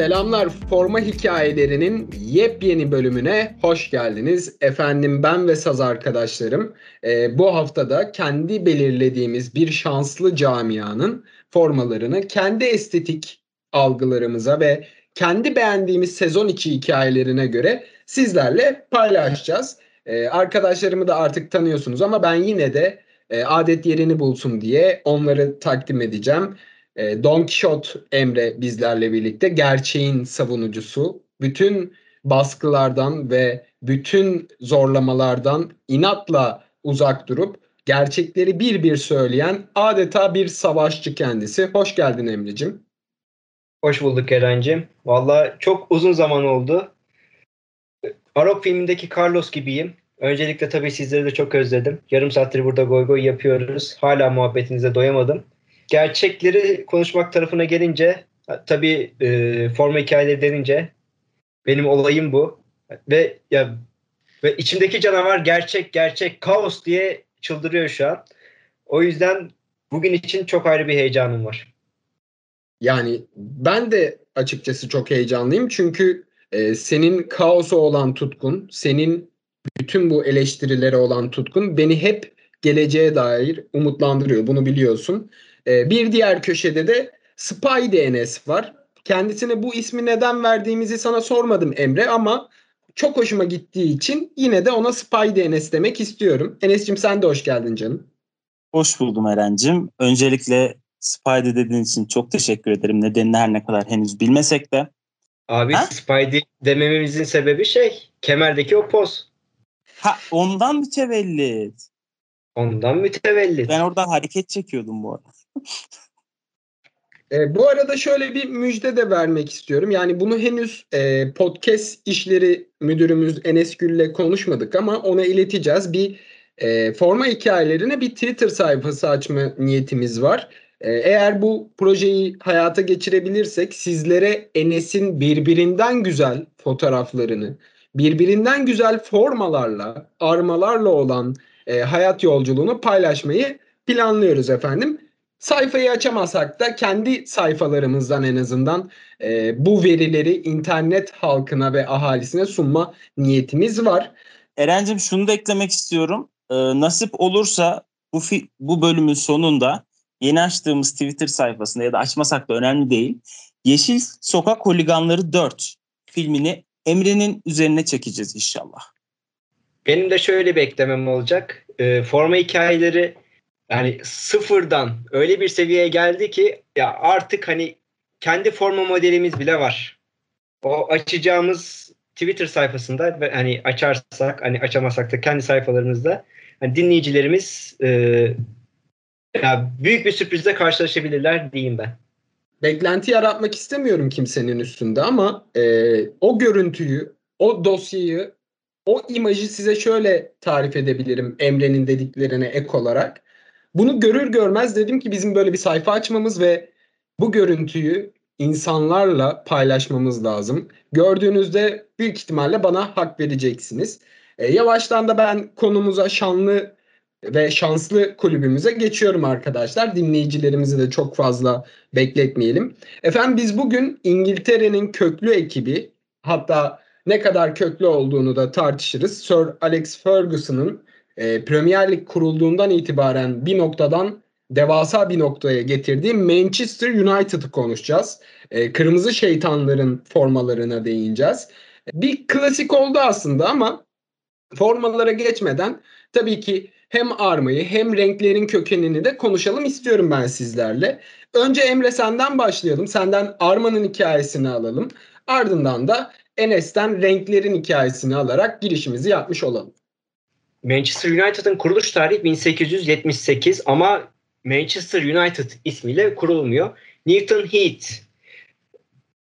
Selamlar forma hikayelerinin yepyeni bölümüne hoş geldiniz. Efendim ben ve saz arkadaşlarım e, bu haftada kendi belirlediğimiz bir şanslı camianın formalarını kendi estetik algılarımıza ve kendi beğendiğimiz sezon içi hikayelerine göre sizlerle paylaşacağız. E, arkadaşlarımı da artık tanıyorsunuz ama ben yine de e, adet yerini bulsun diye onları takdim edeceğim. E, Don Quixote Emre bizlerle birlikte gerçeğin savunucusu. Bütün baskılardan ve bütün zorlamalardan inatla uzak durup gerçekleri bir bir söyleyen adeta bir savaşçı kendisi. Hoş geldin Emre'cim. Hoş bulduk Eren'cim. Valla çok uzun zaman oldu. Arok filmindeki Carlos gibiyim. Öncelikle tabii sizleri de çok özledim. Yarım saattir burada goy goy yapıyoruz. Hala muhabbetinize doyamadım gerçekleri konuşmak tarafına gelince tabii e, forma hikayeleri denince benim olayım bu. Ve ya ve içimdeki canavar gerçek gerçek kaos diye çıldırıyor şu an. O yüzden bugün için çok ayrı bir heyecanım var. Yani ben de açıkçası çok heyecanlıyım çünkü e, senin kaosa olan tutkun, senin bütün bu eleştirilere olan tutkun beni hep geleceğe dair umutlandırıyor. Bunu biliyorsun. E, bir diğer köşede de Spy DNS var. Kendisine bu ismi neden verdiğimizi sana sormadım Emre ama çok hoşuma gittiği için yine de ona Spy DNS demek istiyorum. Enes'cim sen de hoş geldin canım. Hoş buldum Eren'cim. Öncelikle Spidey dediğin için çok teşekkür ederim. Nedenini her ne kadar henüz bilmesek de. Abi ha? Spidey demememizin sebebi şey kemerdeki o poz. Ha ondan mütevellit. Ondan mütevellit. Ben orada hareket çekiyordum bu arada. E, bu arada şöyle bir müjde de vermek istiyorum. Yani bunu henüz e, podcast işleri müdürümüz Enes Gül'le konuşmadık ama ona ileteceğiz. Bir e, forma hikayelerine bir Twitter sayfası açma niyetimiz var. E, eğer bu projeyi hayata geçirebilirsek sizlere Enes'in birbirinden güzel fotoğraflarını, birbirinden güzel formalarla, armalarla olan e, hayat yolculuğunu paylaşmayı planlıyoruz efendim. Sayfayı açamasak da kendi sayfalarımızdan en azından e, bu verileri internet halkına ve ahalisine sunma niyetimiz var. Erencim şunu da eklemek istiyorum. Ee, nasip olursa bu fi- bu bölümün sonunda yeni açtığımız Twitter sayfasında ya da açmasak da önemli değil. Yeşil Sokak Holiganları 4 filmini Emre'nin üzerine çekeceğiz inşallah. Benim de şöyle bir eklemem olacak. E, forma hikayeleri yani sıfırdan öyle bir seviyeye geldi ki ya artık hani kendi forma modelimiz bile var. O açacağımız Twitter sayfasında hani açarsak hani açamasak da kendi sayfalarımızda hani dinleyicilerimiz e, ya büyük bir sürprizle karşılaşabilirler diyeyim ben. Beklenti yaratmak istemiyorum kimsenin üstünde ama e, o görüntüyü, o dosyayı, o imajı size şöyle tarif edebilirim Emre'nin dediklerine ek olarak. Bunu görür görmez dedim ki bizim böyle bir sayfa açmamız ve bu görüntüyü insanlarla paylaşmamız lazım. Gördüğünüzde büyük ihtimalle bana hak vereceksiniz. E, yavaştan da ben konumuza şanlı ve şanslı kulübümüze geçiyorum arkadaşlar. Dinleyicilerimizi de çok fazla bekletmeyelim. Efendim biz bugün İngiltere'nin köklü ekibi hatta ne kadar köklü olduğunu da tartışırız. Sir Alex Ferguson'ın e, Premier Lig kurulduğundan itibaren bir noktadan devasa bir noktaya getirdiği Manchester United'ı konuşacağız. E, kırmızı şeytanların formalarına değineceğiz. Bir klasik oldu aslında ama formalara geçmeden tabii ki hem armayı hem renklerin kökenini de konuşalım istiyorum ben sizlerle. Önce Emre senden başlayalım. Senden armanın hikayesini alalım. Ardından da Enes'ten renklerin hikayesini alarak girişimizi yapmış olalım. Manchester United'ın kuruluş tarihi 1878 ama Manchester United ismiyle kurulmuyor. Newton Heath,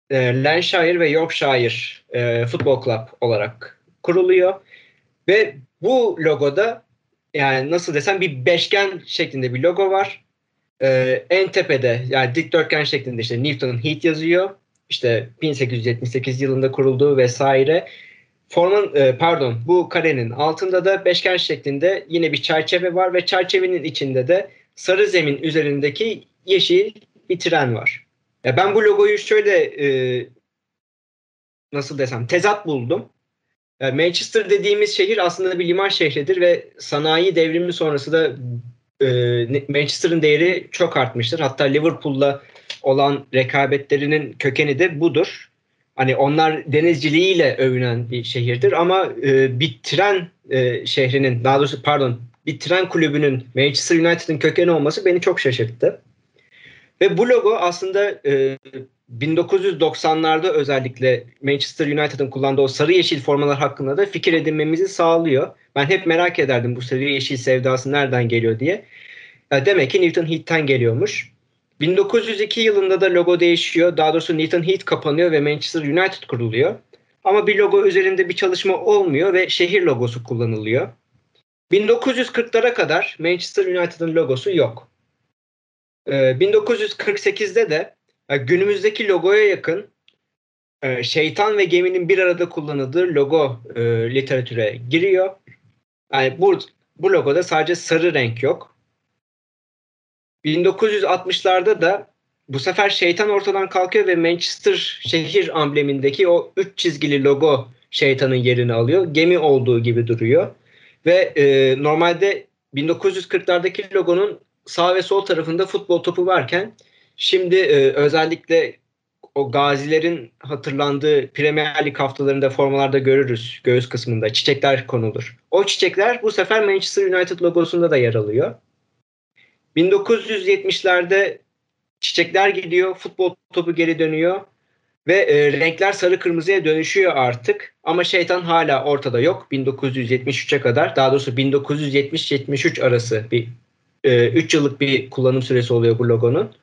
e, Lancashire ve Yorkshire e, Futbol Club olarak kuruluyor. Ve bu logoda yani nasıl desem bir beşgen şeklinde bir logo var. Ee, en tepede yani dikdörtgen şeklinde işte Newton Heath yazıyor. İşte 1878 yılında kurulduğu vesaire. Formun e, pardon bu karenin altında da beşgen şeklinde yine bir çerçeve var ve çerçevenin içinde de sarı zemin üzerindeki yeşil bir tren var. Ya ben bu logoyu şöyle e, nasıl desem tezat buldum. Yani Manchester dediğimiz şehir aslında bir liman şehridir ve sanayi devrimi sonrası da e, Manchester'ın değeri çok artmıştır. Hatta Liverpool'la olan rekabetlerinin kökeni de budur. Hani onlar denizciliğiyle övünen bir şehirdir ama e, bir tren e, şehrinin daha doğrusu pardon bir tren kulübünün Manchester United'ın kökeni olması beni çok şaşırttı. Ve bu logo aslında e, 1990'larda özellikle Manchester United'ın kullandığı o sarı yeşil formalar hakkında da fikir edinmemizi sağlıyor. Ben hep merak ederdim bu sarı yeşil sevdası nereden geliyor diye. Demek ki Newton Heath'ten geliyormuş. 1902 yılında da logo değişiyor. Daha doğrusu Newton Heath kapanıyor ve Manchester United kuruluyor. Ama bir logo üzerinde bir çalışma olmuyor ve şehir logosu kullanılıyor. 1940'lara kadar Manchester United'ın logosu yok. 1948'de ee, de günümüzdeki logoya yakın e, şeytan ve geminin bir arada kullanıldığı logo e, literatüre giriyor. Yani bu, bu logoda sadece sarı renk yok. 1960'larda da bu sefer şeytan ortadan kalkıyor ve Manchester şehir amblemindeki o üç çizgili logo şeytanın yerini alıyor. Gemi olduğu gibi duruyor. Ve e, normalde 1940'lardaki logonun sağ ve sol tarafında futbol topu varken şimdi e, özellikle o gazilerin hatırlandığı Premier Lig haftalarında formalarda görürüz göğüs kısmında çiçekler konulur. O çiçekler bu sefer Manchester United logosunda da yer alıyor. 1970'lerde çiçekler gidiyor, futbol topu geri dönüyor ve e, renkler sarı kırmızıya dönüşüyor artık. Ama şeytan hala ortada yok 1973'e kadar. Daha doğrusu 1970-73 arası bir 3 e, yıllık bir kullanım süresi oluyor bu logonun.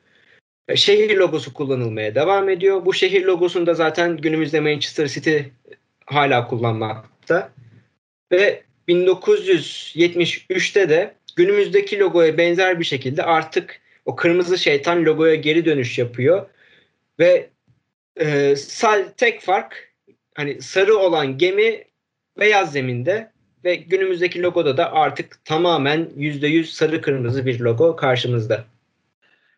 E, şehir logosu kullanılmaya devam ediyor. Bu şehir logosunu da zaten günümüzde Manchester City hala kullanmakta. Ve 1973'te de günümüzdeki logoya benzer bir şekilde artık o kırmızı şeytan logoya geri dönüş yapıyor. Ve e, tek fark hani sarı olan gemi beyaz zeminde ve günümüzdeki logoda da artık tamamen %100 sarı kırmızı bir logo karşımızda.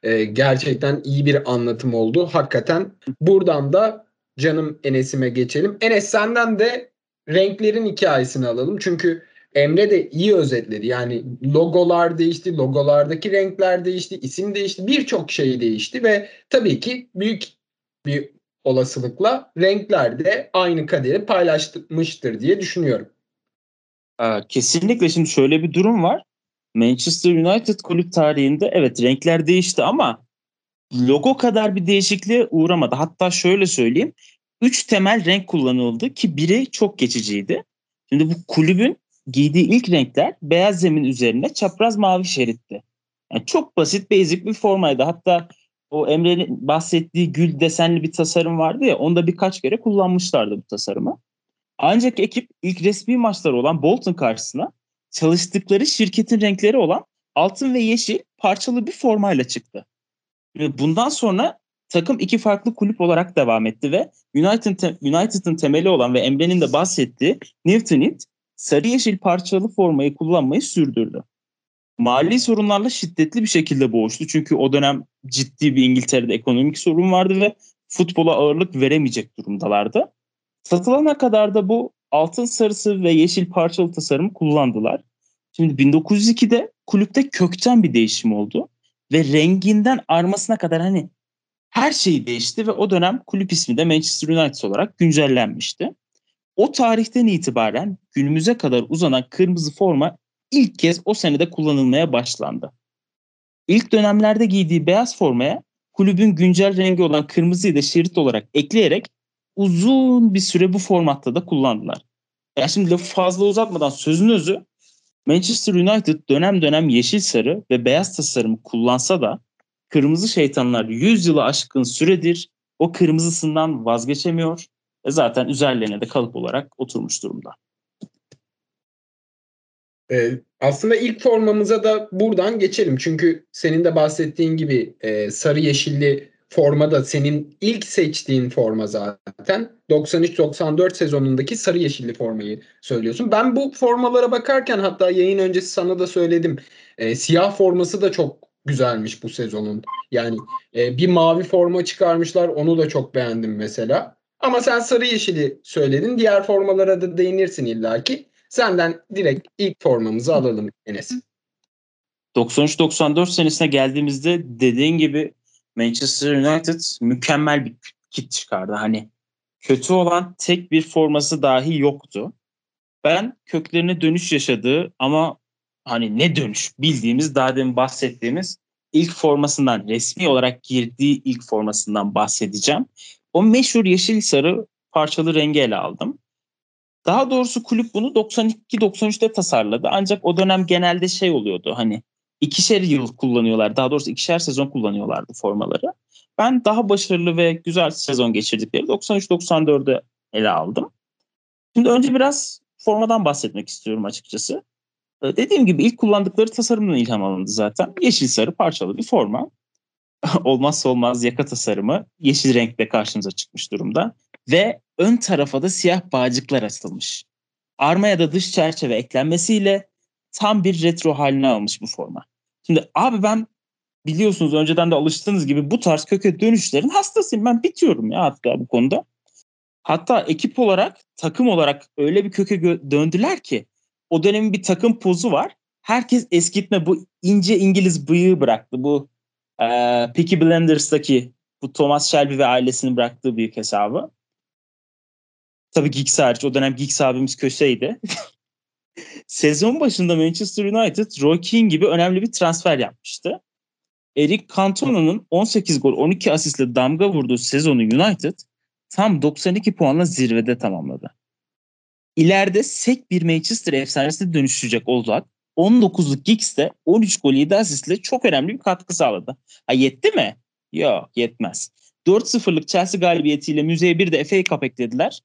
Ee, gerçekten iyi bir anlatım oldu. Hakikaten buradan da canım Enes'ime geçelim. Enes senden de renklerin hikayesini alalım. Çünkü Emre de iyi özetledi. Yani logolar değişti, logolardaki renkler değişti, isim değişti, birçok şey değişti ve tabii ki büyük bir olasılıkla renkler de aynı kaderi paylaşmıştır diye düşünüyorum. Kesinlikle şimdi şöyle bir durum var. Manchester United kulüp tarihinde evet renkler değişti ama logo kadar bir değişikliğe uğramadı. Hatta şöyle söyleyeyim. Üç temel renk kullanıldı ki biri çok geçiciydi. Şimdi bu kulübün giydiği ilk renkler beyaz zemin üzerine çapraz mavi şeritti. Yani çok basit, basic bir formaydı. Hatta o Emre'nin bahsettiği gül desenli bir tasarım vardı ya onda birkaç kere kullanmışlardı bu tasarımı. Ancak ekip ilk resmi maçları olan Bolton karşısına çalıştıkları şirketin renkleri olan altın ve yeşil parçalı bir formayla çıktı. Bundan sonra takım iki farklı kulüp olarak devam etti ve United'ın temeli olan ve Emre'nin de bahsettiği Newton It sarı yeşil parçalı formayı kullanmayı sürdürdü. Mali sorunlarla şiddetli bir şekilde boğuştu. Çünkü o dönem ciddi bir İngiltere'de ekonomik sorun vardı ve futbola ağırlık veremeyecek durumdalardı. Satılana kadar da bu altın sarısı ve yeşil parçalı tasarımı kullandılar. Şimdi 1902'de kulüpte kökten bir değişim oldu ve renginden armasına kadar hani her şey değişti ve o dönem kulüp ismi de Manchester United olarak güncellenmişti. O tarihten itibaren günümüze kadar uzanan kırmızı forma ilk kez o senede kullanılmaya başlandı. İlk dönemlerde giydiği beyaz formaya kulübün güncel rengi olan kırmızıyı da şerit olarak ekleyerek uzun bir süre bu formatta da kullandılar. Ya şimdi lafı fazla uzatmadan sözün özü Manchester United dönem dönem yeşil sarı ve beyaz tasarımı kullansa da kırmızı şeytanlar 100 yılı aşkın süredir o kırmızısından vazgeçemiyor zaten üzerlerine de kalıp olarak oturmuş durumda. Ee, aslında ilk formamıza da buradan geçelim. Çünkü senin de bahsettiğin gibi e, sarı yeşilli forma da senin ilk seçtiğin forma zaten. 93-94 sezonundaki sarı yeşilli formayı söylüyorsun. Ben bu formalara bakarken hatta yayın öncesi sana da söyledim. E, siyah forması da çok güzelmiş bu sezonun. Yani e, bir mavi forma çıkarmışlar onu da çok beğendim mesela. Ama sen sarı yeşili söyledin. Diğer formalara da değinirsin illaki. Senden direkt ilk formamızı alalım Enes. 93-94 senesine geldiğimizde dediğin gibi Manchester United mükemmel bir kit çıkardı. Hani kötü olan tek bir forması dahi yoktu. Ben köklerine dönüş yaşadığı ama hani ne dönüş bildiğimiz daha demin bahsettiğimiz ilk formasından resmi olarak girdiği ilk formasından bahsedeceğim. O meşhur yeşil sarı parçalı rengi ele aldım. Daha doğrusu kulüp bunu 92-93'te tasarladı. Ancak o dönem genelde şey oluyordu hani ikişer yıl kullanıyorlar. Daha doğrusu ikişer sezon kullanıyorlardı formaları. Ben daha başarılı ve güzel sezon geçirdikleri 93-94'ü ele aldım. Şimdi önce biraz formadan bahsetmek istiyorum açıkçası. Ee, dediğim gibi ilk kullandıkları tasarımdan ilham alındı zaten. Yeşil sarı parçalı bir forma. Olmazsa olmaz yaka tasarımı yeşil renkte karşımıza çıkmış durumda. Ve ön tarafa da siyah bağcıklar asılmış. Armaya da dış çerçeve eklenmesiyle tam bir retro haline almış bu forma. Şimdi abi ben biliyorsunuz önceden de alıştığınız gibi bu tarz köke dönüşlerin hastasıyım. Ben bitiyorum ya hatta bu konuda. Hatta ekip olarak, takım olarak öyle bir köke gö- döndüler ki o dönemin bir takım pozu var. Herkes eskitme bu ince İngiliz bıyığı bıraktı. Bu e, Peaky Blinders'daki bu Thomas Shelby ve ailesinin bıraktığı büyük hesabı. Tabii Giggs hariç. O dönem Giggs abimiz köşeydi. Sezon başında Manchester United Roy Keane gibi önemli bir transfer yapmıştı. Eric Cantona'nın 18 gol 12 asistle damga vurduğu sezonu United tam 92 puanla zirvede tamamladı. İleride sek bir Manchester efsanesine dönüşecek olacak. 19'luk Giggs de 13 gol 7 asistle çok önemli bir katkı sağladı. Ha yetti mi? Yok yetmez. 4-0'lık Chelsea galibiyetiyle müzeye bir de FA Cup eklediler.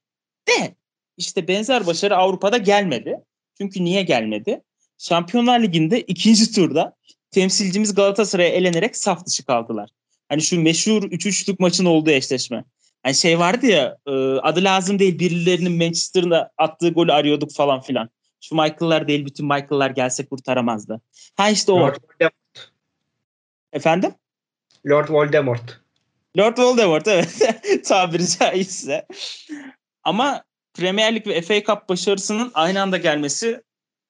De işte benzer başarı Avrupa'da gelmedi. Çünkü niye gelmedi? Şampiyonlar Ligi'nde ikinci turda temsilcimiz Galatasaray'a elenerek saf dışı kaldılar. Hani şu meşhur 3-3'lük maçın olduğu eşleşme. Hani şey vardı ya e, adı lazım değil birilerinin Manchester'da attığı golü arıyorduk falan filan. Şu Michael'lar değil bütün Michael'lar gelse kurtaramazdı. Ha işte o. Lord Voldemort. Efendim? Lord Voldemort. Lord Voldemort evet. Tabiri caizse. Ama Premier Lig ve FA Cup başarısının aynı anda gelmesi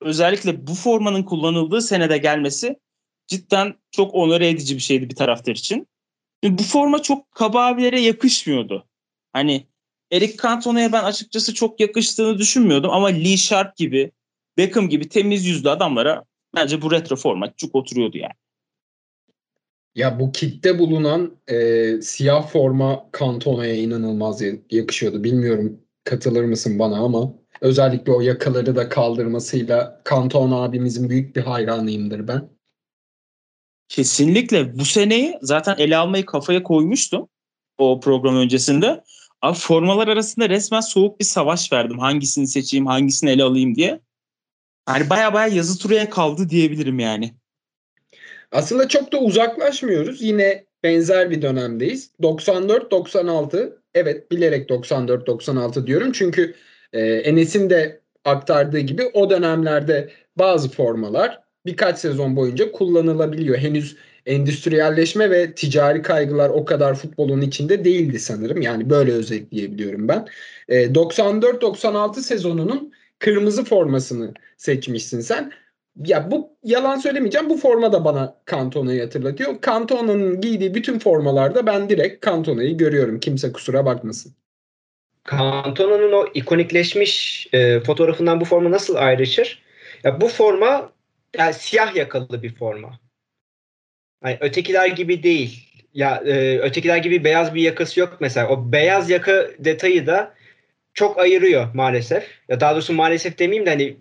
özellikle bu formanın kullanıldığı senede gelmesi cidden çok onore edici bir şeydi bir taraftar için. Bu forma çok kaba abilere yakışmıyordu. Hani Eric Cantona'ya ben açıkçası çok yakıştığını düşünmüyordum ama Lee Sharp gibi, Beckham gibi temiz yüzlü adamlara bence bu retro forma çok oturuyordu yani. Ya bu kitte bulunan e, siyah forma Cantona'ya inanılmaz yakışıyordu. Bilmiyorum katılır mısın bana ama özellikle o yakaları da kaldırmasıyla Kanton abimizin büyük bir hayranıyımdır ben. Kesinlikle bu seneyi zaten ele almayı kafaya koymuştum o program öncesinde. Abi formalar arasında resmen soğuk bir savaş verdim. Hangisini seçeyim, hangisini ele alayım diye. Yani baya baya yazı turaya kaldı diyebilirim yani. Aslında çok da uzaklaşmıyoruz. Yine benzer bir dönemdeyiz. 94-96 evet bilerek 94-96 diyorum. Çünkü e, Enes'in de aktardığı gibi o dönemlerde bazı formalar birkaç sezon boyunca kullanılabiliyor. Henüz endüstriyelleşme ve ticari kaygılar o kadar futbolun içinde değildi sanırım. Yani böyle özetleyebiliyorum ben. E, 94-96 sezonunun kırmızı formasını seçmişsin sen ya bu yalan söylemeyeceğim. Bu forma da bana Cantona'yı hatırlatıyor. Cantona'nın giydiği bütün formalarda ben direkt Cantona'yı görüyorum. Kimse kusura bakmasın. Cantona'nın o ikonikleşmiş e, fotoğrafından bu forma nasıl ayrışır? Ya bu forma yani siyah yakalı bir forma. Yani ötekiler gibi değil. Ya e, ötekiler gibi beyaz bir yakası yok mesela. O beyaz yaka detayı da çok ayırıyor maalesef. Ya daha doğrusu maalesef demeyeyim de hani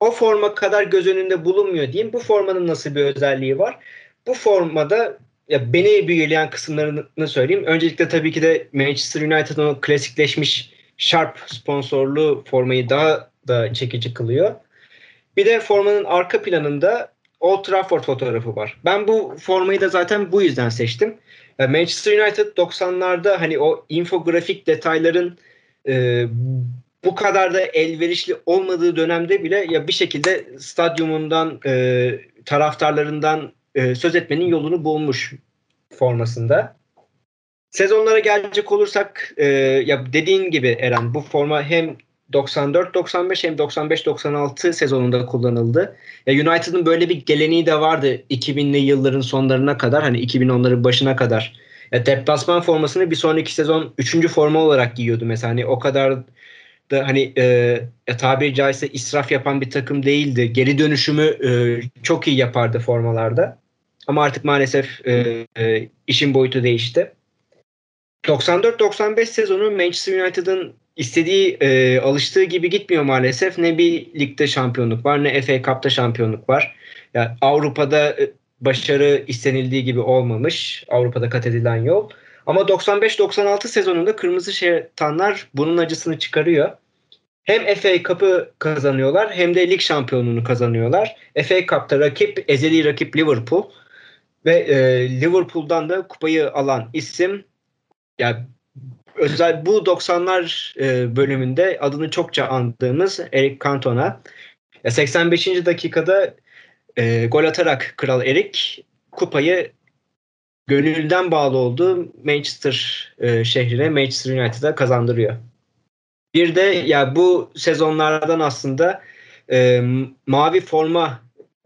o forma kadar göz önünde bulunmuyor diyeyim. Bu formanın nasıl bir özelliği var? Bu formada ya beni büyüleyen kısımlarını söyleyeyim. Öncelikle tabii ki de Manchester United'ın o klasikleşmiş Sharp sponsorlu formayı daha da çekici kılıyor. Bir de formanın arka planında Old Trafford fotoğrafı var. Ben bu formayı da zaten bu yüzden seçtim. Manchester United 90'larda hani o infografik detayların e, bu kadar da elverişli olmadığı dönemde bile ya bir şekilde stadyumundan e, taraftarlarından e, söz etmenin yolunu bulmuş formasında. Sezonlara gelecek olursak e, ya dediğin gibi Eren bu forma hem 94-95 hem 95-96 sezonunda kullanıldı. Ya United'ın böyle bir geleneği de vardı 2000'li yılların sonlarına kadar hani 2010'ların başına kadar. Ya deplasman formasını bir sonraki sezon 3. forma olarak giyiyordu mesela. Hani o kadar da hani e, ya tabiri caizse israf yapan bir takım değildi. Geri dönüşümü e, çok iyi yapardı formalarda. Ama artık maalesef e, e, işin boyutu değişti. 94-95 sezonu Manchester United'ın istediği e, alıştığı gibi gitmiyor maalesef. Ne bir ligde şampiyonluk var ne FA Cup'ta şampiyonluk var. Yani Avrupa'da e, başarı istenildiği gibi olmamış. Avrupa'da kat edilen yol. Ama 95-96 sezonunda Kırmızı Şeytanlar bunun acısını çıkarıyor. Hem FA Cup'ı kazanıyorlar hem de lig şampiyonluğunu kazanıyorlar. FA Cup'ta rakip ezeli rakip Liverpool ve e, Liverpool'dan da kupayı alan isim yani özel bu 90'lar e, bölümünde adını çokça andığımız Eric Cantona. 85. dakikada e, gol atarak Kral Erik kupayı gönülden bağlı olduğu Manchester e, şehrine Manchester United'a kazandırıyor. Bir de ya bu sezonlardan aslında e, mavi forma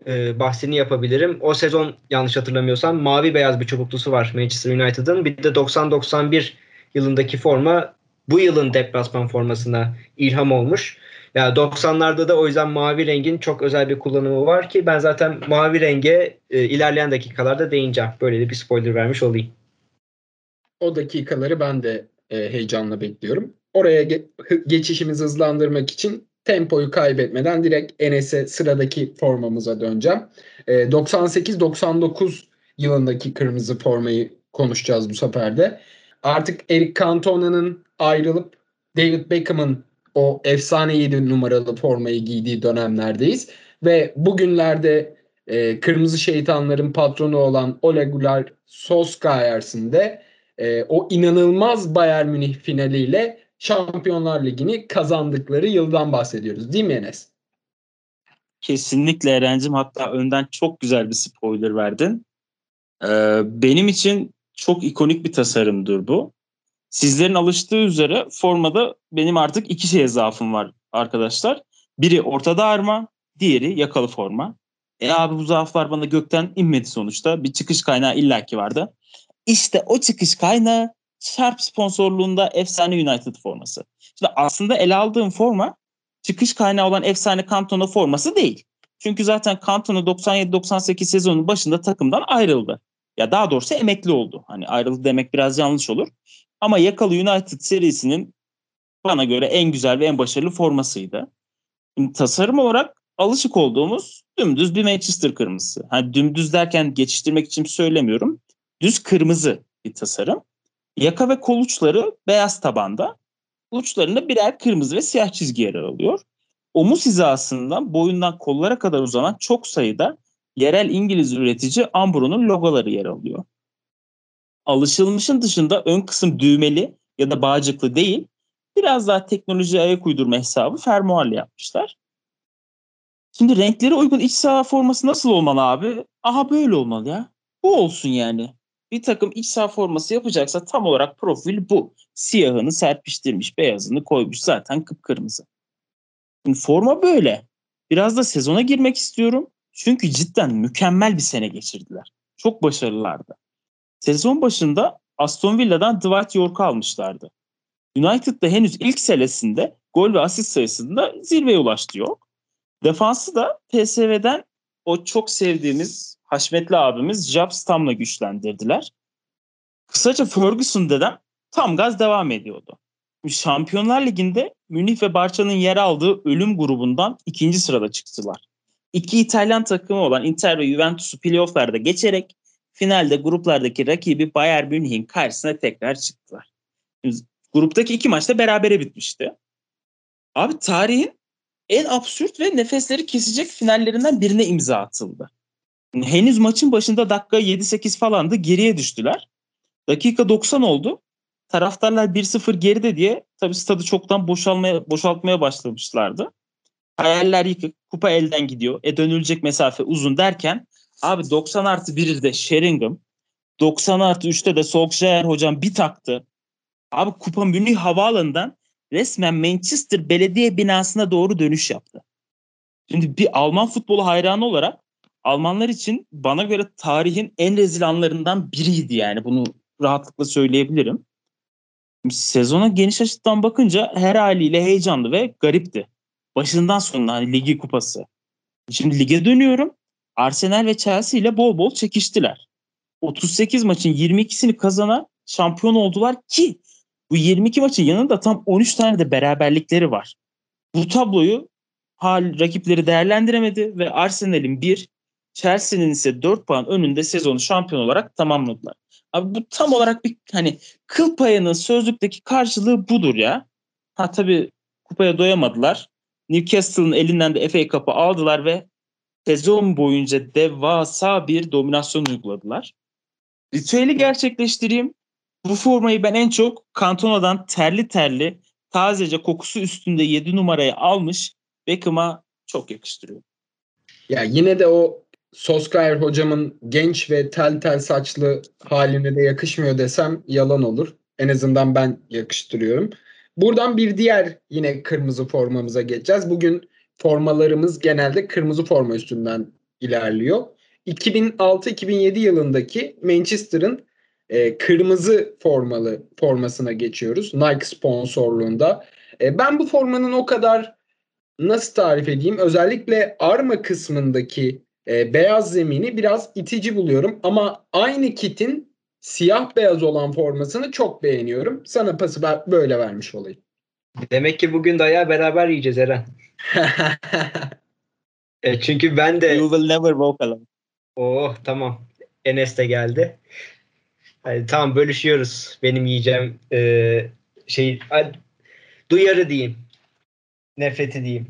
e, bahsini yapabilirim. O sezon yanlış hatırlamıyorsam mavi beyaz bir çubuklusu var Manchester United'ın. Bir de 90-91 yılındaki forma bu yılın deplasman formasına ilham olmuş. Ya yani 90'larda da o yüzden mavi rengin çok özel bir kullanımı var ki ben zaten mavi renge e, ilerleyen dakikalarda değineceğim. Böyle de bir spoiler vermiş olayım. O dakikaları ben de e, heyecanla bekliyorum. Oraya ge- geçişimizi hızlandırmak için tempoyu kaybetmeden direkt Enes'e sıradaki formamıza döneceğim. E, 98-99 yılındaki kırmızı formayı konuşacağız bu sefer de. Artık Eric Cantona'nın ayrılıp David Beckham'ın o efsane 7 numaralı formayı giydiği dönemlerdeyiz. Ve bugünlerde e, Kırmızı Şeytanların patronu olan Ole Gunnar Solskjaer'sin de e, o inanılmaz Bayern Münih finaliyle Şampiyonlar Ligi'ni kazandıkları yıldan bahsediyoruz. Değil mi Enes? Kesinlikle Eren'cim. Hatta önden çok güzel bir spoiler verdin. Ee, benim için çok ikonik bir tasarımdır bu. Sizlerin alıştığı üzere formada benim artık iki şeye zaafım var arkadaşlar. Biri ortada arma, diğeri yakalı forma. E abi bu zaaflar bana gökten inmedi sonuçta. Bir çıkış kaynağı illaki vardı. İşte o çıkış kaynağı Sharp sponsorluğunda efsane United forması. Şimdi aslında ele aldığım forma çıkış kaynağı olan efsane Cantona forması değil. Çünkü zaten Cantona 97-98 sezonun başında takımdan ayrıldı. Ya daha doğrusu emekli oldu. Hani ayrıldı demek biraz yanlış olur. Ama Yakalı United serisinin bana göre en güzel ve en başarılı formasıydı. Şimdi tasarım olarak alışık olduğumuz dümdüz bir Manchester kırmızısı. Hani dümdüz derken geçiştirmek için söylemiyorum. Düz kırmızı bir tasarım. Yaka ve kol uçları beyaz tabanda. Uçlarında birer kırmızı ve siyah çizgi yer alıyor. Omuz hizasından boyundan kollara kadar uzanan çok sayıda yerel İngiliz üretici Ambro'nun logoları yer alıyor. Alışılmışın dışında ön kısım düğmeli ya da bağcıklı değil, biraz daha teknolojiye ayak uydurma hesabı fermuarlı yapmışlar. Şimdi renkleri uygun iç saha forması nasıl olmalı abi? Aha böyle olmalı ya. Bu olsun yani. Bir takım iç saha forması yapacaksa tam olarak profil bu. Siyahını serpiştirmiş, beyazını koymuş zaten kıpkırmızı. Şimdi forma böyle. Biraz da sezona girmek istiyorum. Çünkü cidden mükemmel bir sene geçirdiler. Çok başarılılardı. Sezon başında Aston Villa'dan Dwight York'u almışlardı. United'da henüz ilk senesinde gol ve asist sayısında zirveye ulaştı York. Defansı da PSV'den o çok sevdiğimiz Haşmetli abimiz Job Stam'la güçlendirdiler. Kısaca Ferguson dedem tam gaz devam ediyordu. Şampiyonlar Ligi'nde Münih ve Barça'nın yer aldığı ölüm grubundan ikinci sırada çıktılar. İki İtalyan takımı olan Inter ve Juventus'u playofflarda geçerek finalde gruplardaki rakibi Bayern Münih'in karşısına tekrar çıktılar. gruptaki iki maçta berabere bitmişti. Abi tarihin en absürt ve nefesleri kesecek finallerinden birine imza atıldı. Henüz maçın başında dakika 7-8 falandı geriye düştüler. Dakika 90 oldu. Taraftarlar 1-0 geride diye tabii stadı çoktan boşalmaya, boşaltmaya başlamışlardı. Hayaller yıkık, kupa elden gidiyor. E dönülecek mesafe uzun derken abi 90 artı 1'de Sheringham 90 artı 3'te de Solskjaer hocam bir taktı. Abi Kupa Münih Havaalanı'ndan resmen Manchester Belediye binasına doğru dönüş yaptı. Şimdi bir Alman futbolu hayranı olarak Almanlar için bana göre tarihin en rezil anlarından biriydi yani bunu rahatlıkla söyleyebilirim. Sezona geniş açıdan bakınca her haliyle heyecanlı ve garipti. Başından sonuna hani ligi kupası. Şimdi lige dönüyorum. Arsenal ve Chelsea ile bol bol çekiştiler. 38 maçın 22'sini kazana şampiyon oldular ki bu 22 maçın yanında tam 13 tane de beraberlikleri var. Bu tabloyu hal rakipleri değerlendiremedi ve Arsenal'in 1, Chelsea'nin ise 4 puan önünde sezonu şampiyon olarak tamamladılar. Abi bu tam olarak bir hani kıl payının sözlükteki karşılığı budur ya. Ha tabii kupaya doyamadılar. Newcastle'ın elinden de FA Cup'ı aldılar ve sezon boyunca devasa bir dominasyon uyguladılar. Ritüeli gerçekleştireyim. Bu formayı ben en çok Cantona'dan terli terli tazece kokusu üstünde 7 numarayı almış Beckham'a çok yakıştırıyorum. Ya yine de o Soskaya hocamın genç ve tel tel saçlı haline de yakışmıyor desem yalan olur. En azından ben yakıştırıyorum. Buradan bir diğer yine kırmızı formamıza geçeceğiz. Bugün formalarımız genelde kırmızı forma üstünden ilerliyor. 2006-2007 yılındaki Manchester'ın e, kırmızı formalı formasına geçiyoruz. Nike sponsorluğunda. E, ben bu formanın o kadar nasıl tarif edeyim? Özellikle arma kısmındaki e, beyaz zemini biraz itici buluyorum. Ama aynı kitin siyah beyaz olan formasını çok beğeniyorum. Sana pası böyle vermiş olayım. Demek ki bugün dayağı beraber yiyeceğiz Eren. e, çünkü ben de... You will never walk alone. Oh tamam. Enes de geldi. Yani, tamam bölüşüyoruz. Benim yiyeceğim e, şey duyarı diyeyim. Nefreti diyeyim.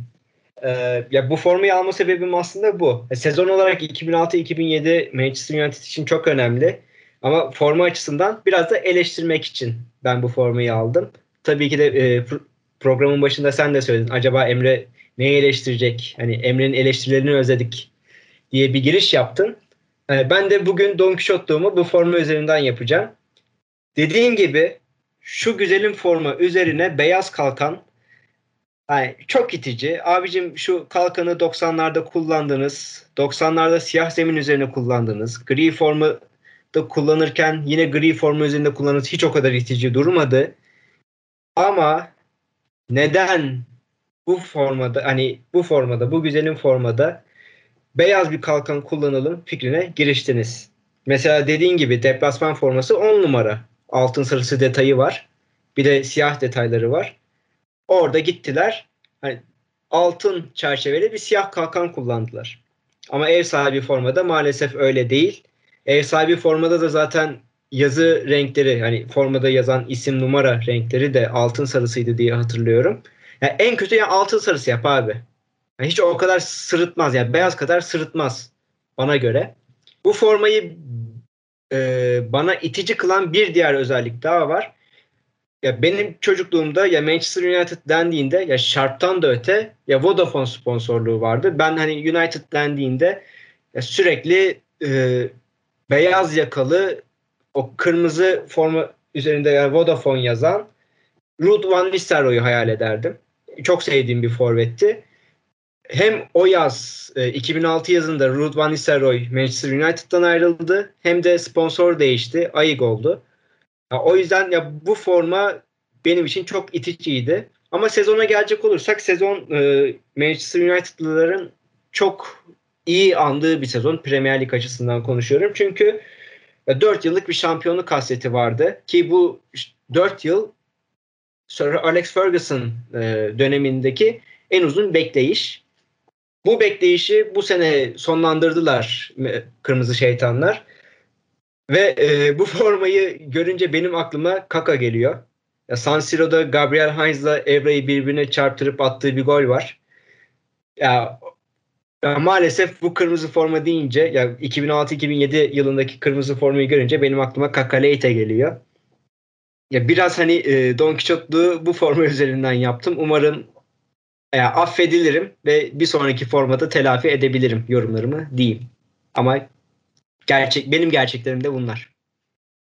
E, ya bu formayı alma sebebim aslında bu. E, sezon olarak 2006-2007 Manchester United için çok önemli. Ama forma açısından biraz da eleştirmek için ben bu formayı aldım. Tabii ki de e, programın başında sen de söyledin. Acaba Emre neyi eleştirecek? Hani Emre'nin eleştirilerini özledik diye bir giriş yaptın. Yani ben de bugün Don Quixote'luğumu bu forma üzerinden yapacağım. Dediğim gibi şu güzelim forma üzerine beyaz kalkan yani çok itici. Abicim şu kalkanı 90'larda kullandınız. 90'larda siyah zemin üzerine kullandınız. Gri formu da kullanırken yine gri formu üzerinde kullanınız hiç o kadar itici durmadı. Ama neden bu formada hani bu formada bu güzelim formada beyaz bir kalkan kullanalım fikrine giriştiniz. Mesela dediğin gibi deplasman forması 10 numara. Altın sarısı detayı var. Bir de siyah detayları var. Orada gittiler. Hani altın çerçeveli bir siyah kalkan kullandılar. Ama ev sahibi formada maalesef öyle değil. Ev sahibi formada da zaten yazı renkleri hani formada yazan isim numara renkleri de altın sarısıydı diye hatırlıyorum. Yani en kötü yani altın sarısı yap abi. Yani hiç o kadar sırıtmaz yani beyaz kadar sırıtmaz bana göre. Bu formayı e, bana itici kılan bir diğer özellik daha var. Ya benim çocukluğumda ya Manchester United dendiğinde ya şarttan da öte ya Vodafone sponsorluğu vardı. Ben hani United dendiğinde ya sürekli e, beyaz yakalı o kırmızı forma üzerinde yani Vodafone yazan Ruud van Nistelrooy'u hayal ederdim. Çok sevdiğim bir forvetti hem o yaz 2006 e, yazında Ruud van Nistelrooy Manchester United'dan ayrıldı hem de sponsor değişti. Ayık oldu. Ya, o yüzden ya bu forma benim için çok iticiydi. Ama sezona gelecek olursak sezon e, Manchester United'lıların çok iyi andığı bir sezon. Premier Lig açısından konuşuyorum. Çünkü ya, 4 yıllık bir şampiyonluk hasreti vardı. Ki bu 4 yıl Sir Alex Ferguson e, dönemindeki en uzun bekleyiş. Bu bekleyişi bu sene sonlandırdılar Kırmızı Şeytanlar. Ve e, bu formayı görünce benim aklıma Kaka geliyor. Ya San Siro'da Gabriel Heinz'la Evra'yı birbirine çarptırıp attığı bir gol var. Ya, ya maalesef bu kırmızı forma deyince ya 2006-2007 yılındaki kırmızı formayı görünce benim aklıma Kaka Leite geliyor. Ya biraz hani e, Don Quixote'luğu bu forma üzerinden yaptım. Umarım e, affedilirim ve bir sonraki formada telafi edebilirim yorumlarımı diyeyim. Ama gerçek benim gerçeklerim de bunlar.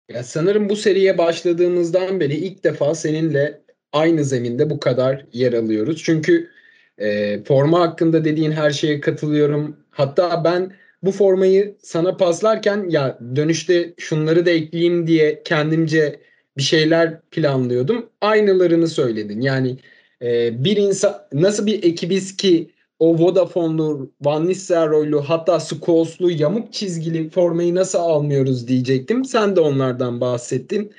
Ya sanırım bu seriye başladığımızdan beri ilk defa seninle aynı zeminde bu kadar yer alıyoruz. Çünkü e, forma hakkında dediğin her şeye katılıyorum. Hatta ben bu formayı sana paslarken ya dönüşte şunları da ekleyeyim diye kendimce bir şeyler planlıyordum. Aynılarını söyledin. Yani e, bir insan nasıl bir ekibiz ki o Vodafone'lu, Van Nistelrooy'lu hatta Scholes'lu yamuk çizgili formayı nasıl almıyoruz diyecektim. Sen de onlardan bahsettin.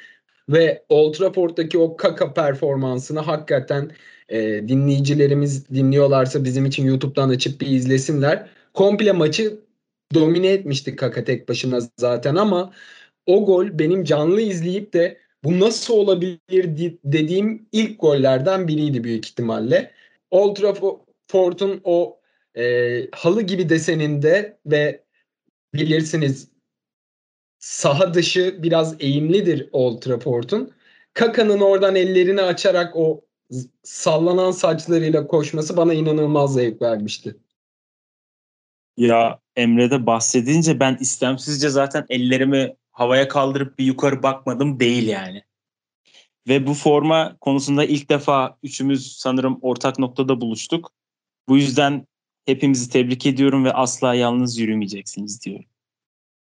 Ve Old Trafford'daki o kaka performansını hakikaten e, dinleyicilerimiz dinliyorlarsa bizim için YouTube'dan açıp bir izlesinler. Komple maçı domine etmişti Kaka tek başına zaten ama o gol benim canlı izleyip de bu nasıl olabilir dediğim ilk gollerden biriydi büyük ihtimalle. Old Trafford'un o e, halı gibi deseninde ve bilirsiniz saha dışı biraz eğimlidir Old Trafford'un. Kaka'nın oradan ellerini açarak o sallanan saçlarıyla koşması bana inanılmaz zevk vermişti. Ya Emre'de bahsedince ben istemsizce zaten ellerimi havaya kaldırıp bir yukarı bakmadım değil yani. Ve bu forma konusunda ilk defa üçümüz sanırım ortak noktada buluştuk. Bu yüzden hepimizi tebrik ediyorum ve asla yalnız yürümeyeceksiniz diyorum.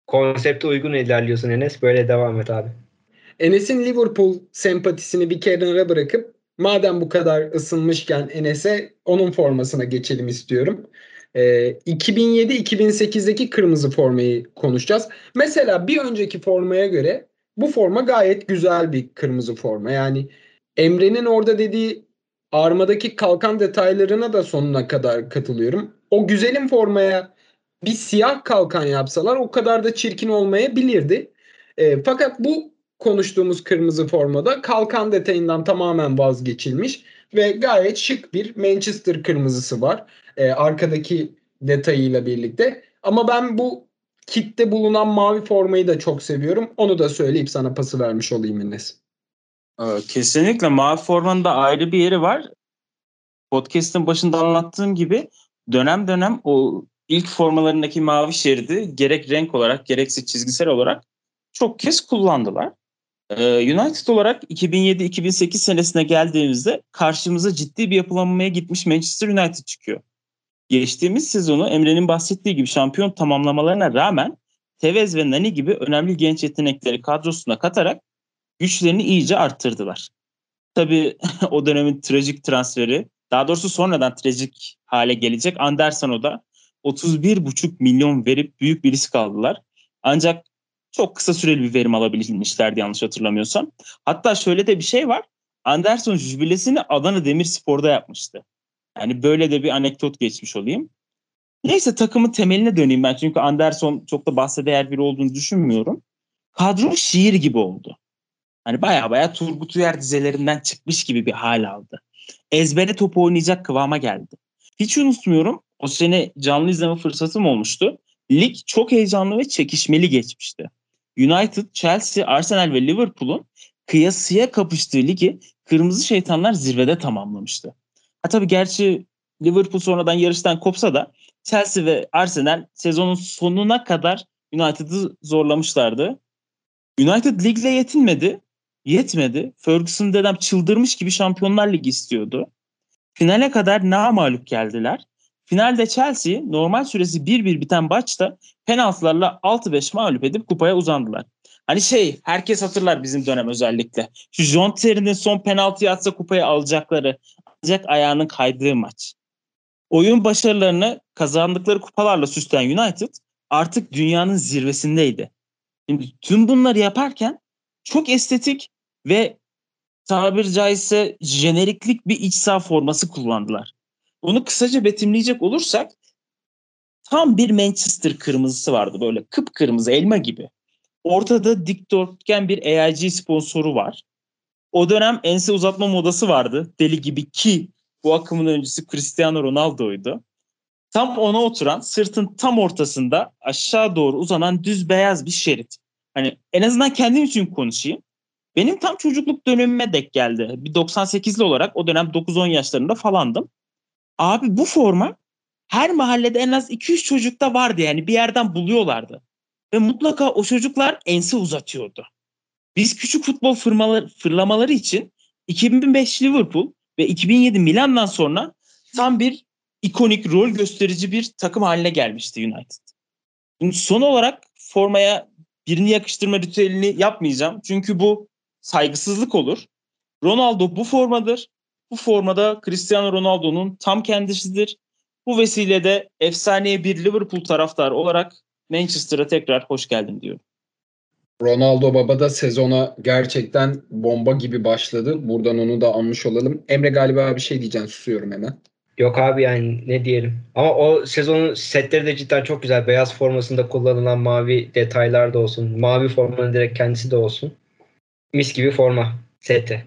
Konsepte uygun ilerliyorsun Enes. Böyle devam et abi. Enes'in Liverpool sempatisini bir kenara bırakıp madem bu kadar ısınmışken Enes'e onun formasına geçelim istiyorum. 2007-2008'deki ee, kırmızı formayı konuşacağız. Mesela bir önceki formaya göre bu forma gayet güzel bir kırmızı forma. Yani Emre'nin orada dediği armadaki kalkan detaylarına da sonuna kadar katılıyorum. O güzelim formaya bir siyah kalkan yapsalar o kadar da çirkin olmayabilirdi. E, fakat bu konuştuğumuz kırmızı formada kalkan detayından tamamen vazgeçilmiş ve gayet şık bir Manchester kırmızısı var. E, arkadaki detayıyla birlikte. Ama ben bu kitte bulunan mavi formayı da çok seviyorum. Onu da söyleyip sana pası vermiş olayım Enes. Ee, kesinlikle mavi formanın da ayrı bir yeri var. Podcast'ın başında anlattığım gibi dönem dönem o ilk formalarındaki mavi şeridi gerek renk olarak gerekse çizgisel olarak çok kez kullandılar. Ee, United olarak 2007-2008 senesine geldiğimizde karşımıza ciddi bir yapılanmaya gitmiş Manchester United çıkıyor. Geçtiğimiz sezonu Emre'nin bahsettiği gibi şampiyon tamamlamalarına rağmen Tevez ve Nani gibi önemli genç yetenekleri kadrosuna katarak güçlerini iyice arttırdılar. Tabii o dönemin trajik transferi, daha doğrusu sonradan trajik hale gelecek Anderson'u da 31,5 milyon verip büyük bir risk aldılar. Ancak çok kısa süreli bir verim alabilmişlerdi yanlış hatırlamıyorsam. Hatta şöyle de bir şey var. Anderson jübilesini Adana Demirspor'da yapmıştı. Yani böyle de bir anekdot geçmiş olayım. Neyse takımın temeline döneyim ben çünkü Anderson çok da bahse değer biri olduğunu düşünmüyorum. Kadro şiir gibi oldu. Hani baya baya Turgut Uyar dizelerinden çıkmış gibi bir hal aldı. Ezbere top oynayacak kıvama geldi. Hiç unutmuyorum o sene canlı izleme fırsatım olmuştu. Lig çok heyecanlı ve çekişmeli geçmişti. United, Chelsea, Arsenal ve Liverpool'un kıyasıya kapıştığı ligi Kırmızı Şeytanlar zirvede tamamlamıştı. Ha tabii gerçi Liverpool sonradan yarıştan kopsa da Chelsea ve Arsenal sezonun sonuna kadar United'ı zorlamışlardı. United ligle yetinmedi. Yetmedi. Ferguson dedem çıldırmış gibi Şampiyonlar Ligi istiyordu. Finale kadar namalup geldiler. Finalde Chelsea normal süresi 1-1 biten maçta penaltılarla 6-5 mağlup edip kupaya uzandılar. Hani şey herkes hatırlar bizim dönem özellikle. Şu John Terry'nin son penaltıyı atsa kupayı alacakları ancak ayağının kaydığı maç. Oyun başarılarını kazandıkları kupalarla süsleyen United artık dünyanın zirvesindeydi. Şimdi tüm bunları yaparken çok estetik ve tabiri caizse jeneriklik bir iç saha forması kullandılar. Bunu kısaca betimleyecek olursak tam bir Manchester kırmızısı vardı böyle kıpkırmızı elma gibi. Ortada dikdörtgen bir AIG sponsoru var. O dönem ense uzatma modası vardı. Deli gibi ki bu akımın öncüsü Cristiano Ronaldo'ydu. Tam ona oturan sırtın tam ortasında aşağı doğru uzanan düz beyaz bir şerit. Hani en azından kendim için konuşayım. Benim tam çocukluk dönemime dek geldi. Bir 98'li olarak o dönem 9-10 yaşlarında falandım. Abi bu forma her mahallede en az 2-3 çocukta vardı yani bir yerden buluyorlardı. Ve mutlaka o çocuklar ense uzatıyordu. Biz küçük futbol fırlamaları için 2005 Liverpool ve 2007 Milan'dan sonra tam bir ikonik rol gösterici bir takım haline gelmişti United. Şimdi son olarak formaya birini yakıştırma ritüelini yapmayacağım. Çünkü bu saygısızlık olur. Ronaldo bu formadır. Bu formada Cristiano Ronaldo'nun tam kendisidir. Bu vesilede efsaneye bir Liverpool taraftarı olarak Manchester'a tekrar hoş geldin diyorum. Ronaldo Baba da sezona gerçekten bomba gibi başladı. Buradan onu da almış olalım. Emre galiba bir şey diyeceksin. Susuyorum hemen. Yok abi yani ne diyelim. Ama o sezonun setleri de cidden çok güzel. Beyaz formasında kullanılan mavi detaylar da olsun. Mavi formanın direkt kendisi de olsun. Mis gibi forma seti.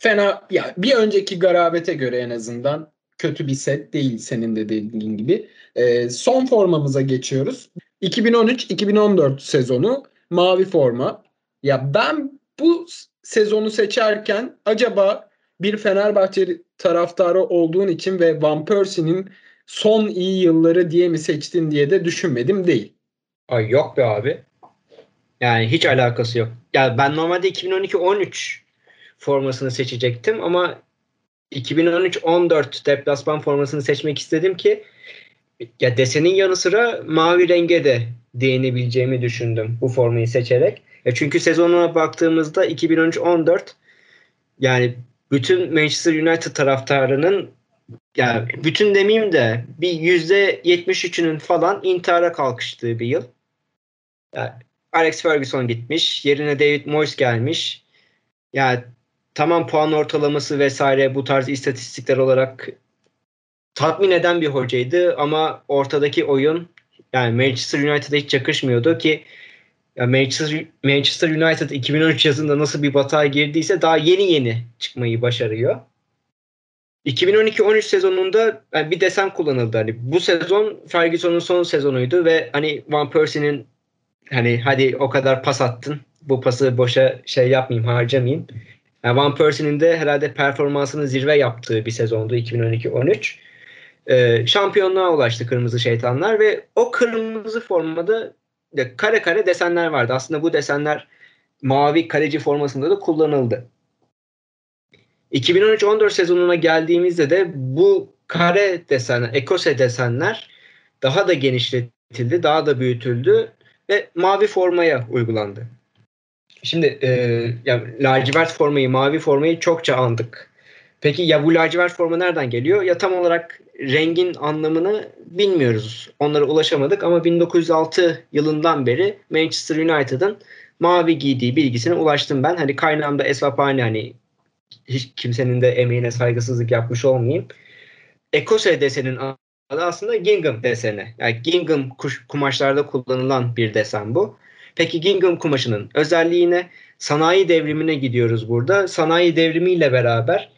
fena ya bir önceki garabete göre en azından kötü bir set değil senin de dediğin gibi. Ee, son formamıza geçiyoruz. 2013-2014 sezonu mavi forma. Ya ben bu sezonu seçerken acaba bir Fenerbahçe taraftarı olduğun için ve Van Persie'nin son iyi yılları diye mi seçtin diye de düşünmedim değil. Ay yok be abi. Yani hiç alakası yok. Yani ben normalde 2012-13 formasını seçecektim ama 2013-14 deplasman formasını seçmek istedim ki ya desenin yanı sıra mavi renge de değinebileceğimi düşündüm bu formayı seçerek. Ya çünkü sezonuna baktığımızda 2013-14 yani bütün Manchester United taraftarının yani bütün demeyeyim de bir yüzde 73'ünün falan intihara kalkıştığı bir yıl. Yani Alex Ferguson gitmiş. Yerine David Moyes gelmiş. Yani tamam puan ortalaması vesaire bu tarz istatistikler olarak tatmin eden bir hocaydı ama ortadaki oyun yani Manchester United'a hiç yakışmıyordu ki ya Manchester, Manchester United 2013 yazında nasıl bir batağa girdiyse daha yeni yeni çıkmayı başarıyor. 2012-13 sezonunda yani bir desen kullanıldı. Hani bu sezon Ferguson'un son sezonuydu ve hani Van Persie'nin hani hadi o kadar pas attın. Bu pası boşa şey yapmayayım, harcamayayım. Yani Van Persie'nin de herhalde performansını zirve yaptığı bir sezondu 2012-13. Ee, şampiyonluğa ulaştı Kırmızı Şeytanlar ve o kırmızı formada kare kare desenler vardı. Aslında bu desenler mavi kaleci formasında da kullanıldı. 2013-14 sezonuna geldiğimizde de bu kare desenler, ekose desenler daha da genişletildi, daha da büyütüldü ve mavi formaya uygulandı. Şimdi e, yani lacivert formayı, mavi formayı çokça andık. Peki ya bu lacivert forma nereden geliyor? Ya tam olarak rengin anlamını bilmiyoruz. Onlara ulaşamadık ama 1906 yılından beri Manchester United'ın mavi giydiği bilgisine ulaştım ben. Hani kaynağımda Esvapani hani hiç kimsenin de emeğine saygısızlık yapmış olmayayım. Ekose desenin adı aslında gingham deseni. Yani gingham kumaşlarda kullanılan bir desen bu. Peki gingham kumaşının özelliğine sanayi devrimine gidiyoruz burada. Sanayi devrimiyle beraber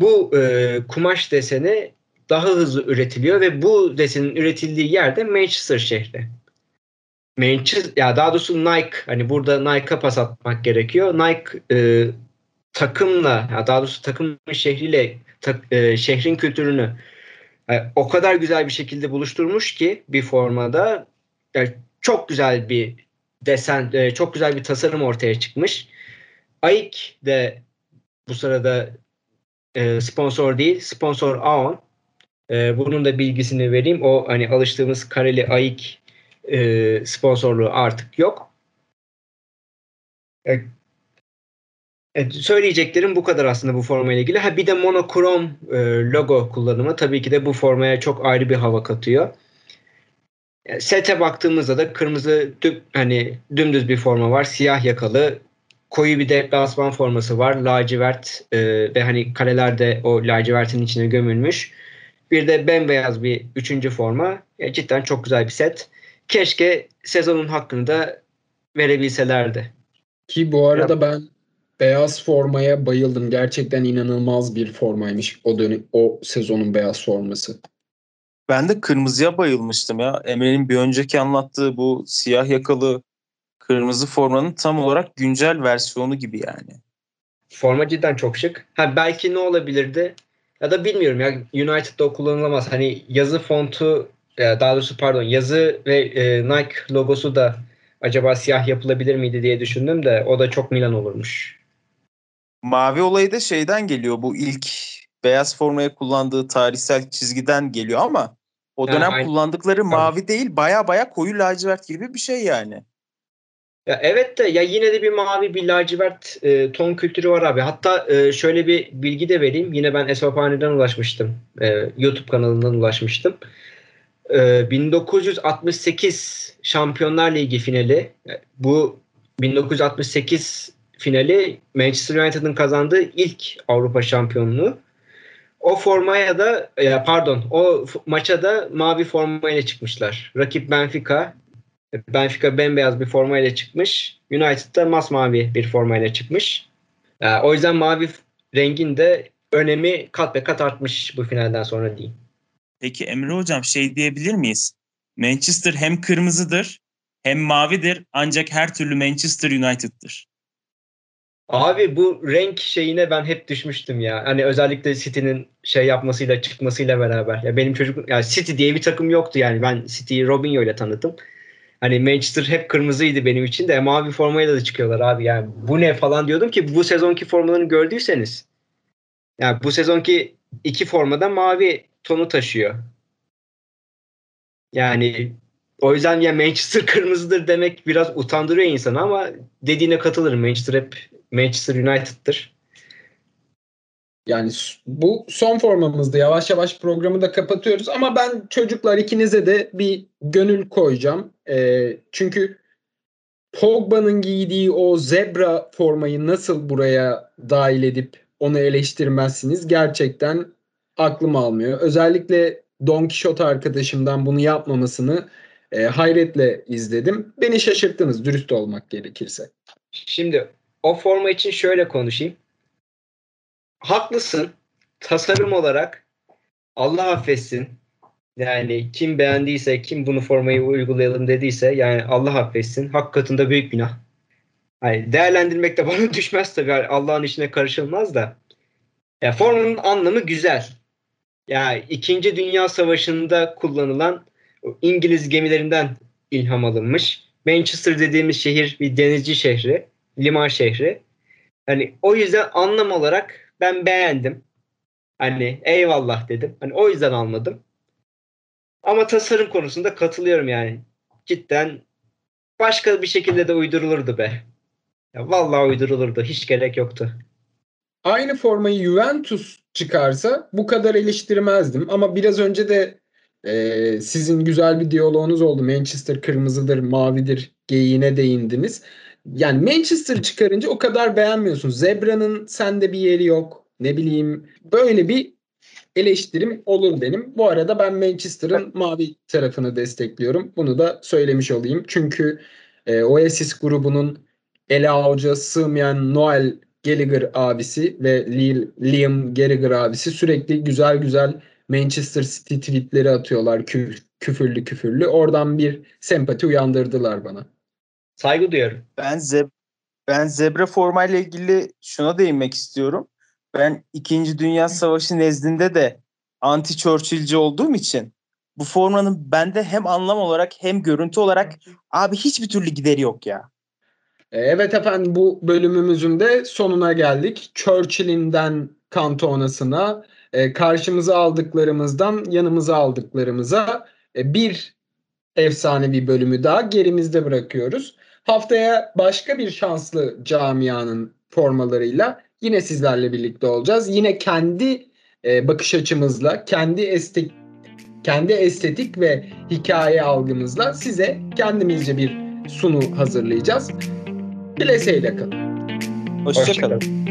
bu e, kumaş deseni daha hızlı üretiliyor ve bu desenin üretildiği yerde Manchester şehri. Manchester ya daha doğrusu Nike hani burada Nike'a pas atmak gerekiyor. Nike e, takımla ya daha doğrusu takım şehriyle ta, e, şehrin kültürünü e, o kadar güzel bir şekilde buluşturmuş ki bir formada yani çok güzel bir desen, e, çok güzel bir tasarım ortaya çıkmış. AIK de bu sırada e, sponsor değil, sponsor Aon. E, bunun da bilgisini vereyim. O hani alıştığımız kareli AIK e, sponsorluğu artık yok. E, Evet, söyleyeceklerim bu kadar aslında bu formayla ilgili. Ha bir de monokrom e, logo kullanımı tabii ki de bu formaya çok ayrı bir hava katıyor. Yani sete baktığımızda da kırmızı düm, hani dümdüz bir forma var. Siyah yakalı. Koyu bir deplasman forması var. Lacivert e, ve hani kareler de o lacivertin içine gömülmüş. Bir de bembeyaz bir üçüncü forma. Yani cidden çok güzel bir set. Keşke sezonun hakkını da verebilselerdi. Ki bu arada ya, ben beyaz formaya bayıldım. Gerçekten inanılmaz bir formaymış o dönem o sezonun beyaz forması. Ben de kırmızıya bayılmıştım ya. Emre'nin bir önceki anlattığı bu siyah yakalı kırmızı formanın tam olarak güncel versiyonu gibi yani. Forma cidden çok şık. Ha belki ne olabilirdi? Ya da bilmiyorum ya United'da o kullanılamaz. Hani yazı fontu daha doğrusu pardon yazı ve e, Nike logosu da acaba siyah yapılabilir miydi diye düşündüm de o da çok Milan olurmuş. Mavi olayı da şeyden geliyor. Bu ilk beyaz formaya kullandığı tarihsel çizgiden geliyor ama o dönem ha, kullandıkları mavi değil baya baya koyu lacivert gibi bir şey yani. Ya evet de ya yine de bir mavi bir lacivert e, ton kültürü var abi. Hatta e, şöyle bir bilgi de vereyim. Yine ben Esvaphane'den ulaşmıştım. E, YouTube kanalından ulaşmıştım. E, 1968 Şampiyonlar Ligi finali. E, bu 1968 finali Manchester United'ın kazandığı ilk Avrupa şampiyonluğu. O formaya da ya pardon o maça da mavi formayla çıkmışlar. Rakip Benfica Benfica bembeyaz bir formayla çıkmış. United da masmavi bir formayla çıkmış. Yani o yüzden mavi rengin de önemi kat be kat artmış bu finalden sonra diyeyim. Peki Emre Hocam şey diyebilir miyiz? Manchester hem kırmızıdır hem mavidir ancak her türlü Manchester United'dır. Abi bu renk şeyine ben hep düşmüştüm ya. Hani özellikle City'nin şey yapmasıyla çıkmasıyla beraber. Ya benim çocuk yani City diye bir takım yoktu yani. Ben City'yi Robinho ile tanıdım. Hani Manchester hep kırmızıydı benim için de mavi formayla da çıkıyorlar abi. Yani bu ne falan diyordum ki bu sezonki formalarını gördüyseniz. Yani bu sezonki iki formada mavi tonu taşıyor. Yani o yüzden ya Manchester kırmızıdır demek biraz utandırıyor insanı ama dediğine katılırım. Manchester hep Manchester United'tır. Yani bu son formamızdı. Yavaş yavaş programı da kapatıyoruz. Ama ben çocuklar ikinize de bir gönül koyacağım. E, çünkü Pogba'nın giydiği o zebra formayı nasıl buraya dahil edip onu eleştirmezsiniz? Gerçekten aklım almıyor. Özellikle Don Quixote arkadaşımdan bunu yapmamasını e, hayretle izledim. Beni şaşırttınız dürüst olmak gerekirse. Şimdi o forma için şöyle konuşayım haklısın. Tasarım olarak Allah affetsin. Yani kim beğendiyse, kim bunu formayı uygulayalım dediyse yani Allah affetsin. Hak katında büyük günah. Yani değerlendirmek de bana düşmez tabii. Yani Allah'ın işine karışılmaz da. Ya formanın anlamı güzel. Ya yani İkinci Dünya Savaşı'nda kullanılan İngiliz gemilerinden ilham alınmış. Manchester dediğimiz şehir bir denizci şehri, liman şehri. Hani o yüzden anlam olarak ben beğendim. Hani eyvallah dedim. Hani o yüzden almadım. Ama tasarım konusunda katılıyorum yani. Cidden başka bir şekilde de uydurulurdu be. Ya vallahi uydurulurdu. Hiç gerek yoktu. Aynı formayı Juventus çıkarsa bu kadar eleştirmezdim. Ama biraz önce de e, sizin güzel bir diyaloğunuz oldu. Manchester kırmızıdır, mavidir geyiğine değindiniz yani Manchester çıkarınca o kadar beğenmiyorsun. Zebra'nın sende bir yeri yok. Ne bileyim böyle bir eleştirim olur benim. Bu arada ben Manchester'ın mavi tarafını destekliyorum. Bunu da söylemiş olayım. Çünkü e, Oasis grubunun ele avuca sığmayan Noel Gallagher abisi ve Liam Gallagher abisi sürekli güzel güzel Manchester City tweetleri atıyorlar küf küfürlü küfürlü. Oradan bir sempati uyandırdılar bana. Saygı duyuyorum. Ben zeb ben zebra formayla ilgili şuna değinmek istiyorum. Ben 2. Dünya Savaşı nezdinde de anti Churchill'ci olduğum için bu formanın bende hem anlam olarak hem görüntü olarak abi hiçbir türlü gideri yok ya. E, evet efendim bu bölümümüzün de sonuna geldik. Churchill'inden kantonasına, e, karşımıza aldıklarımızdan yanımıza aldıklarımıza e, bir efsane bir bölümü daha gerimizde bırakıyoruz. Haftaya başka bir şanslı camianın formalarıyla yine sizlerle birlikte olacağız. Yine kendi e, bakış açımızla, kendi estetik kendi estetik ve hikaye algımızla size kendimizce bir sunu hazırlayacağız. Dileseyle kalın. Hoşçakalın. Hoşça